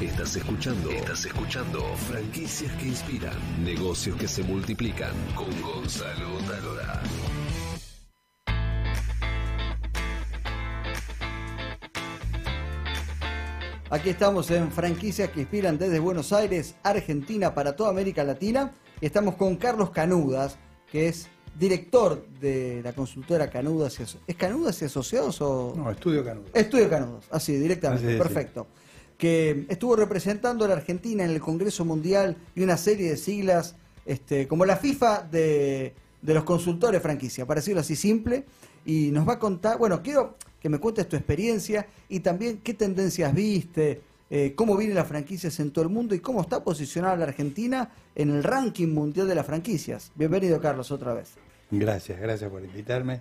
Estás escuchando. Estás escuchando. Franquicias que inspiran. Negocios que se multiplican. Con Gonzalo Talora. Aquí estamos en Franquicias que inspiran desde Buenos Aires, Argentina, para toda América Latina. Y estamos con Carlos Canudas, que es director de la consultora Canudas y Aso- ¿Es Canudas y Asociados o...? No, estudio Canudo. Estudio Canudos, así, directamente, Así es, perfecto. Que estuvo representando a la Argentina en el Congreso Mundial y una serie de siglas, este, como la FIFA de, de los consultores franquicia, para decirlo así simple, y nos va a contar, bueno, quiero que me cuentes tu experiencia y también qué tendencias viste, eh, cómo vienen las franquicias en todo el mundo y cómo está posicionada la Argentina en el ranking mundial de las franquicias. Bienvenido, Carlos, otra vez. Gracias, gracias por invitarme.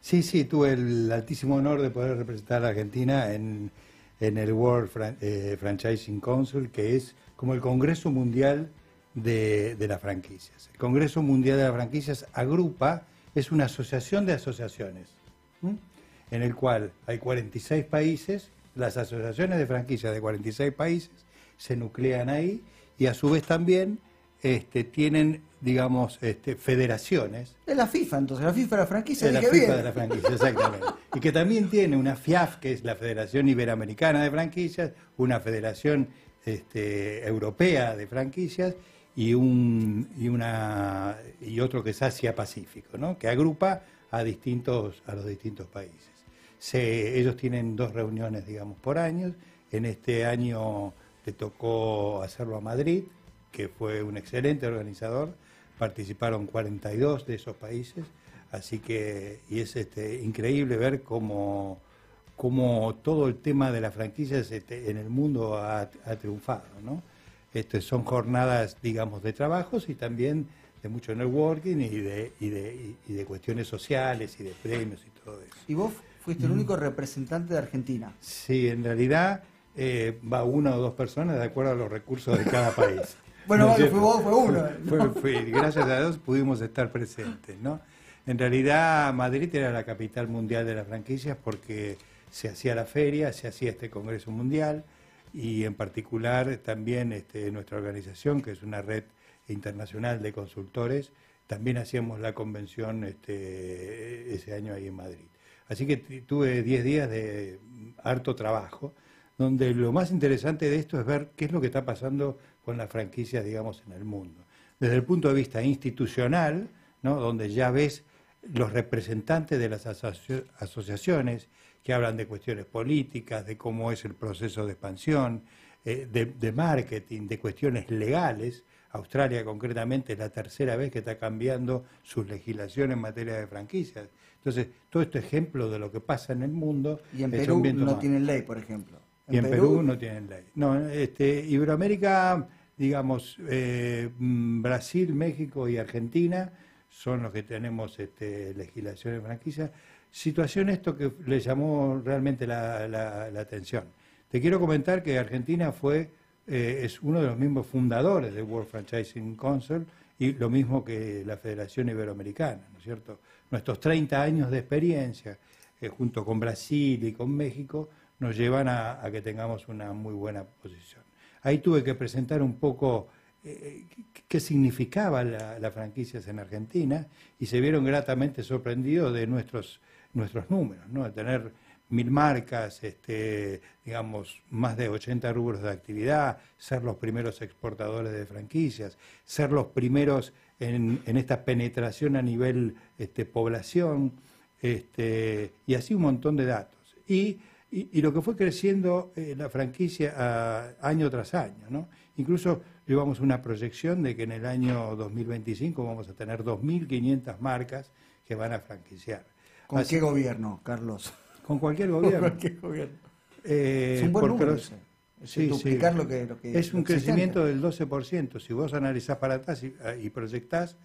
Sí, sí, tuve el altísimo honor de poder representar a Argentina en, en el World Fran- eh, Franchising Council, que es como el Congreso Mundial de, de las Franquicias. El Congreso Mundial de las Franquicias agrupa, es una asociación de asociaciones, ¿m? en el cual hay 46 países, las asociaciones de franquicias de 46 países se nuclean ahí y a su vez también este, tienen, digamos, este, federaciones Es la FIFA, entonces, la FIFA de la franquicia, de la FIFA bien. de la franquicia, exactamente. Y que también tiene una FIAF, que es la Federación Iberoamericana de Franquicias, una Federación este, Europea de Franquicias y un y una y otro que es Asia Pacífico, ¿no? Que agrupa a distintos a los distintos países. Se- ellos tienen dos reuniones, digamos, por año. En este año le tocó hacerlo a Madrid, que fue un excelente organizador. Participaron 42 de esos países, así que y es este, increíble ver cómo, cómo todo el tema de las franquicias este, en el mundo ha, ha triunfado, ¿no? Este, son jornadas, digamos, de trabajos y también de mucho networking y de, y de, y- de cuestiones sociales y de premios y todo eso. Y vos fuiste Mm. el único representante de Argentina. Sí, en realidad eh, va una o dos personas de acuerdo a los recursos de cada país. Bueno, ¿No fue vos, fue uno. Fue- fue- gracias a Dios pudimos estar presentes, ¿no? En realidad Madrid era la capital mundial de las franquicias porque se hacía la feria, se hacía este Congreso Mundial y en particular también este, nuestra organización, que es una red internacional de consultores, también hacíamos la convención este, ese año ahí en Madrid. Así que tuve 10 días de harto trabajo, donde lo más interesante de esto es ver qué es lo que está pasando con las franquicias, digamos, en el mundo. Desde el punto de vista institucional, ¿no? donde ya ves los representantes de las asociaciones que hablan de cuestiones políticas, de cómo es el proceso de expansión, eh, de, de marketing, de cuestiones legales. Australia concretamente es la tercera vez que está cambiando su legislación en materia de franquicias. Entonces, todo este ejemplo de lo que pasa en el mundo Y en Perú no tienen ley, por ejemplo. Y en Perú, no tienen ley. No, este, Iberoamérica, digamos, eh, mm, Brasil, México y Argentina son los que tenemos este, legislación de franquicia. Situación esto que le llamó realmente la, la- la atención. Te quiero comentar que Argentina fue, eh, es uno de los mismos fundadores del World Franchising Council y lo mismo que la Federación Iberoamericana, ¿no es cierto? Nuestros 30 años de experiencia, eh, junto con Brasil y con México, nos llevan a, que tengamos una muy buena posición. Ahí tuve que presentar un poco eh, qué- qué significaba la, las franquicias en Argentina y se vieron gratamente sorprendidos de nuestros, nuestros números, ¿no? de tener mil marcas, este, digamos, más de 80 rubros de actividad, ser los primeros exportadores de franquicias, ser los primeros en, en esta penetración a nivel este, población, este, y así un montón de datos. Y, y- y lo que fue creciendo eh, la franquicia ah, año tras año, ¿no? Incluso llevamos una proyección de que en el año 2025 vamos a tener 2.500 marcas que van a franquiciar. ¿Con Así- qué gobierno, Carlos? Con cualquier Con gobierno. cualquier gobierno. Eh, es un buen número los- Sí, duplicar sí. lo que, lo que Es un crecimiento del 12%. Si vos analizás para atrás y, y proyectás,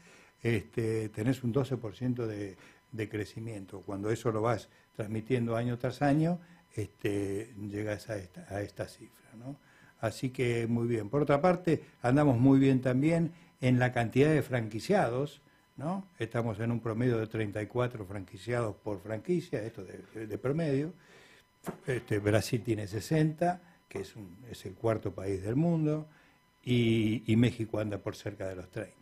este, tenés un 12% de, de crecimiento. Cuando eso lo vas transmitiendo año tras año, este, llegas a esta, a esta cifra. ¿no? Así que muy bien. Por otra parte, andamos muy bien también en la cantidad de franquiciados. ¿no? Estamos en un promedio de 34 franquiciados por franquicia, esto de, de- promedio. Este, Brasil tiene 60, que es, es el cuarto país del mundo, y, y México anda por cerca de los 30.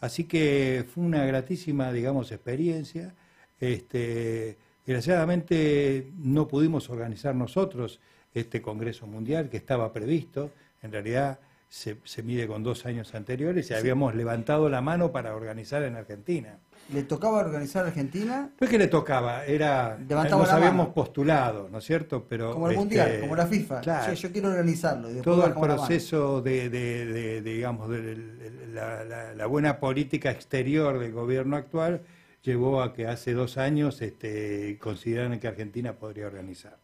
Así que fue una gratísima, digamos, experiencia. Este, desgraciadamente no pudimos organizar nosotros este Congreso Mundial que estaba previsto. En realidad se, se mide con dos años anteriores y habíamos levantado la mano para organizar en Argentina. ¿Le tocaba organizar Argentina? No es que le tocaba, era Levantaba nos habíamos mano. postulado, ¿no es cierto? Pero Como el este, Mundial, como la FIFA. claro, yo quiero organizarlo. y todo el proceso de, de- de- de, digamos, de la, la- la buena política exterior del gobierno actual llevó a que hace dos años este, consideraran que Argentina podría organizar.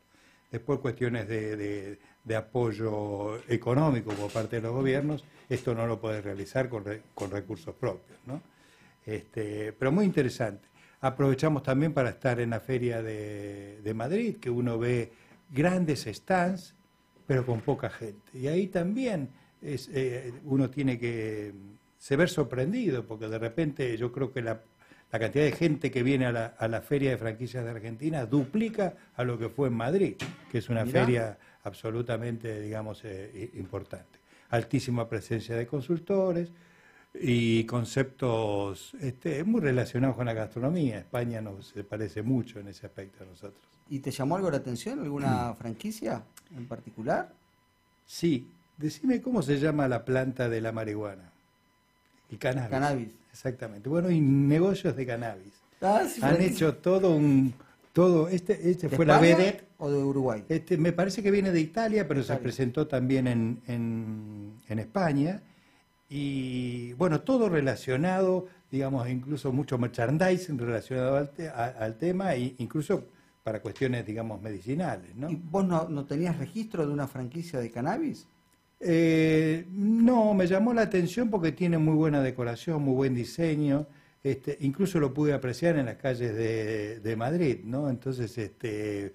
Después cuestiones de, apoyo económico por parte de los gobiernos, esto no lo puede realizar con, re- con recursos propios, ¿no? Este, pero muy interesante. Aprovechamos también para estar en la feria de, Madrid, que uno ve grandes stands, pero con poca gente. Y ahí también eh, uno tiene que se ver sorprendido, porque de repente yo creo que la, la cantidad de gente que viene a la, a la feria de franquicias de Argentina duplica a lo que fue en Madrid, que es una Mirá. feria absolutamente, digamos, eh, importante. Altísima presencia de consultores y conceptos este, muy relacionados con la gastronomía. España nos parece mucho en ese aspecto a nosotros. ¿Y te llamó algo la atención? Mm. ¿Alguna franquicia en particular? Sí, decime cómo se llama la planta de la marihuana. El cannabis. Cannabis. Exactamente. Bueno, y negocios de cannabis. Ah, sí, Han hecho todo un... todo Este, este ¿De fue la vedette. ¿O de Uruguay? Este, me parece que viene de Italia, pero se presentó también en, en- en España. Y bueno, todo relacionado, digamos, incluso mucho merchandising relacionado al, te- a- al tema, e incluso para cuestiones, digamos, medicinales, ¿no? ¿Y vos no, no tenías registro de una franquicia de cannabis? Eh, no, me llamó la atención porque tiene muy buena decoración, muy buen diseño. Este, incluso lo pude apreciar en las calles de, Madrid, ¿no? Entonces, este,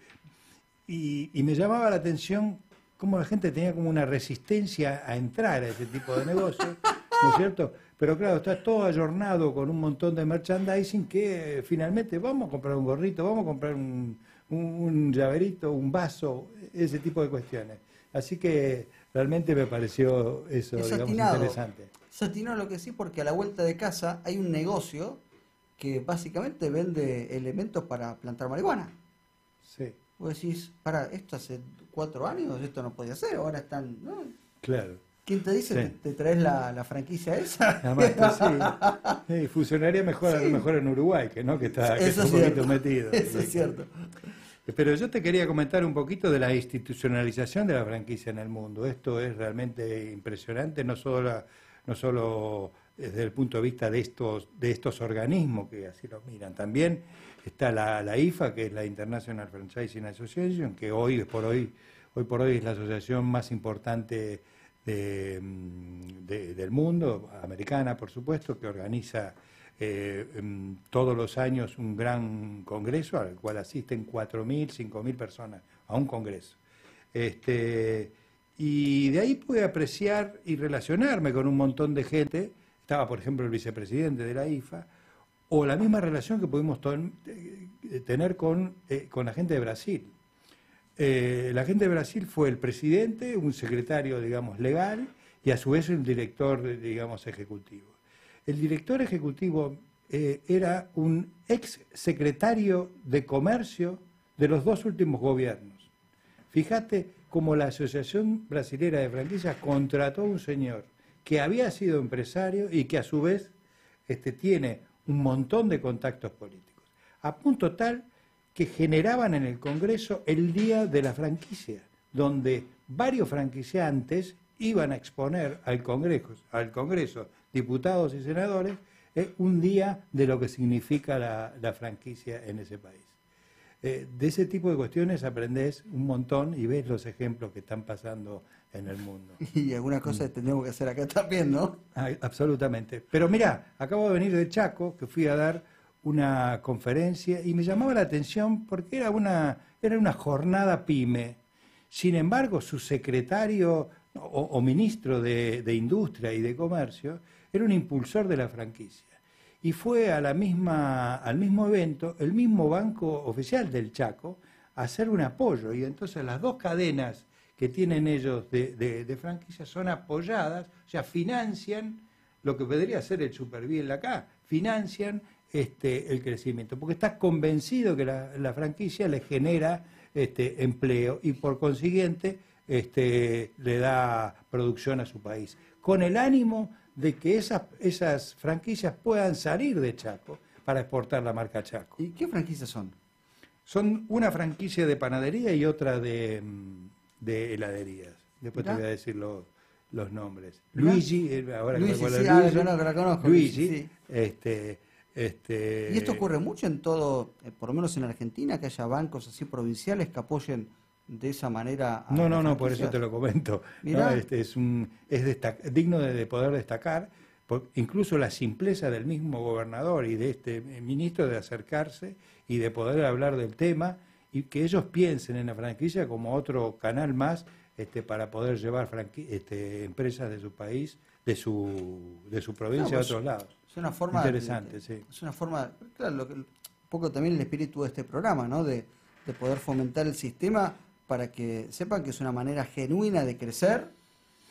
y, y me llamaba la atención cómo la gente tenía como una resistencia a entrar a ese tipo de negocios, ¿no es cierto? Pero claro, está todo ayornado con un montón de merchandising que eh, finalmente vamos a comprar un gorrito, vamos a comprar un, un llaverito, un vaso, ese tipo de cuestiones. Así que realmente me pareció eso, Es digamos, interesante. Satino lo que sí, porque a la vuelta de casa hay un negocio que básicamente vende elementos para plantar marihuana. Sí, Vos decís, para, esto hace cuatro años, esto no podía ser, ahora están... ¿no? claro. ¿Quién te dice Sí. te traes la, la franquicia esa? Además, sí. Sí, funcionaría mejor a lo mejor en Uruguay, que no, que está, que está es un poquito metido. Eso es cierto. Pero yo te quería comentar un poquito de la institucionalización de la franquicia en el mundo. Esto es realmente impresionante, no solo, no solo desde el punto de vista de estos, de estos organismos que así lo miran, también está la, la IFA, que es la International Franchising Association, que hoy por hoy, hoy por hoy es la asociación más importante mm, de- del mundo, americana por supuesto, que organiza eh, em, todos los años un gran congreso al cual asisten 4.000, 5.000 personas a un congreso. Este, y de ahí pude apreciar y relacionarme con un montón de gente. Estaba, por ejemplo, el vicepresidente de la IFA, o la misma relación que pudimos eh, tener con, eh, con la gente de Brasil. La gente de Brasil fue el presidente, un secretario, digamos, legal, y a su vez el director, digamos, ejecutivo. El director ejecutivo eh, era un ex secretario de comercio de los dos últimos gobiernos. Fíjate cómo la Asociación Brasilera de Franquicias contrató a un señor que había sido empresario y que a su vez este, tiene un montón de contactos políticos, a punto tal que generaban en el Congreso el Día de la Franquicia, donde varios franquiciantes iban a exponer al Congreso, al Congreso diputados y senadores, eh, un día de lo que significa la, la franquicia en ese país. Eh, de ese tipo de cuestiones aprendes un montón y ves los ejemplos que están pasando en el mundo. Y algunas cosas tendríamos que hacer acá también, ¿no? Ah, absolutamente. Pero mira, acabo de venir de Chaco, que fui a dar una conferencia y me llamaba la atención porque era una, era una jornada pyme. Sin embargo, su secretario o, ministro de, Industria y de Comercio era un impulsor de la franquicia. Y fue a la misma, al mismo evento el mismo banco oficial del Chaco a hacer un apoyo. Y entonces las dos cadenas que tienen ellos de, franquicias son apoyadas, o sea, financian lo que podría ser el super bien acá, financian este, el crecimiento, porque está convencido que la, la franquicia le genera este, empleo y por consiguiente este, le da producción a su país, con el ánimo de que esas, esas franquicias puedan salir de Chaco para exportar la marca Chaco. ¿Y qué franquicias son? Son una franquicia de panadería y otra de, mm, de heladerías. Después te voy a decir los, los nombres. Luigi, eh, ahora que me Luigi, acuerdo, sí, ah, Luigi, yo no, que la conozco, Luigi, sí. este, este, ¿Y esto ocurre mucho en todo, eh, por lo menos en Argentina, que haya bancos así provinciales que apoyen de esa manera No, no, no, por eso te lo comento. ¿no? Este es un, es digno de, de poder destacar, por- incluso la simpleza del mismo gobernador y de este ministro de acercarse y de poder hablar del tema y que ellos piensen en la franquicia como otro canal más este, para poder llevar franqui- este, empresas de su país, de su, de su provincia No, a pues, otros lados. Es una forma. Interesante, de- sí. Es una forma. Claro, lo que- un poco también el espíritu de este programa, ¿no? De, de poder fomentar el sistema para que sepan que es una manera genuina de crecer,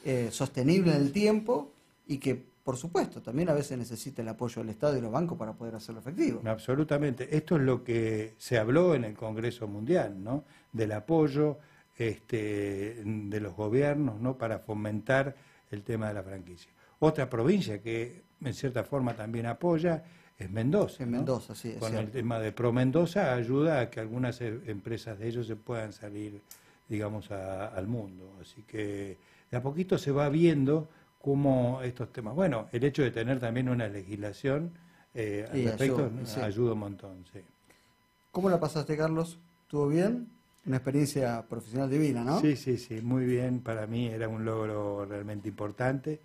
eh, sostenible en el tiempo y que, por supuesto, también a veces necesita el apoyo del Estado y los bancos para poder hacerlo efectivo. Absolutamente. Esto es lo que se habló en el Congreso Mundial, ¿no? Del apoyo este, de los gobiernos, ¿no? Para fomentar el tema de la franquicia. Otra provincia que en cierta forma también apoya es Mendoza. En ¿no? Mendoza, sí, es Con el tema de Pro Mendoza ayuda a que algunas eh, empresas de ellos se puedan salir, digamos, a- al mundo. Así que de a poquito se va viendo cómo estos temas. Bueno, el hecho de tener también una legislación eh, al respecto ayuda, sí. ayuda un montón, sí. ¿Cómo la pasaste, Carlos? ¿Estuvo bien? Una experiencia profesional divina, ¿no? Sí, sí, sí, muy bien. Para mí era un logro realmente importante.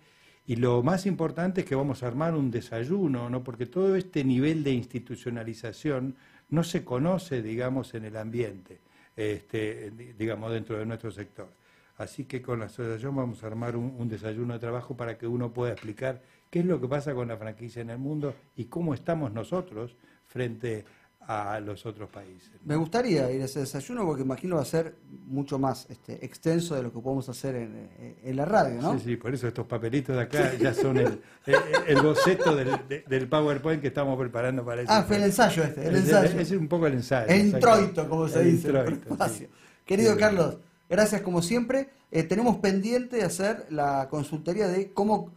Y lo más importante es que vamos a armar un desayuno, ¿no? Porque todo este nivel de institucionalización no se conoce, digamos, en el ambiente, este, di- digamos, dentro de nuestro sector. Así que con la asociación vamos a armar un, un desayuno de trabajo para que uno pueda explicar qué es lo que pasa con la franquicia en el mundo y cómo estamos nosotros frente a los otros países. Me gustaría ir a ese desayuno porque imagino va a ser mucho más este, extenso de lo que podemos hacer en, eh, en la radio, ¿no? Sí, sí, por eso estos papelitos de acá ya son el, el, el boceto del, de- del PowerPoint que estamos preparando para ese Ah, fue el ensayo este, el ensayo. Es, un poco el ensayo. El introito, como se dice. introito, sí. Querido Sí. Carlos, gracias como siempre. Eh, tenemos pendiente de hacer la consultoría de cómo,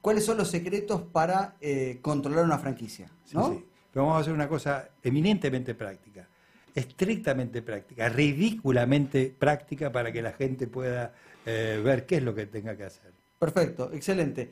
cuáles son los secretos para eh, controlar una franquicia, ¿no? sí. Pero vamos a hacer una cosa eminentemente práctica, estrictamente práctica, ridículamente práctica para que la gente pueda eh, ver qué es lo que tenga que hacer. Perfecto, excelente.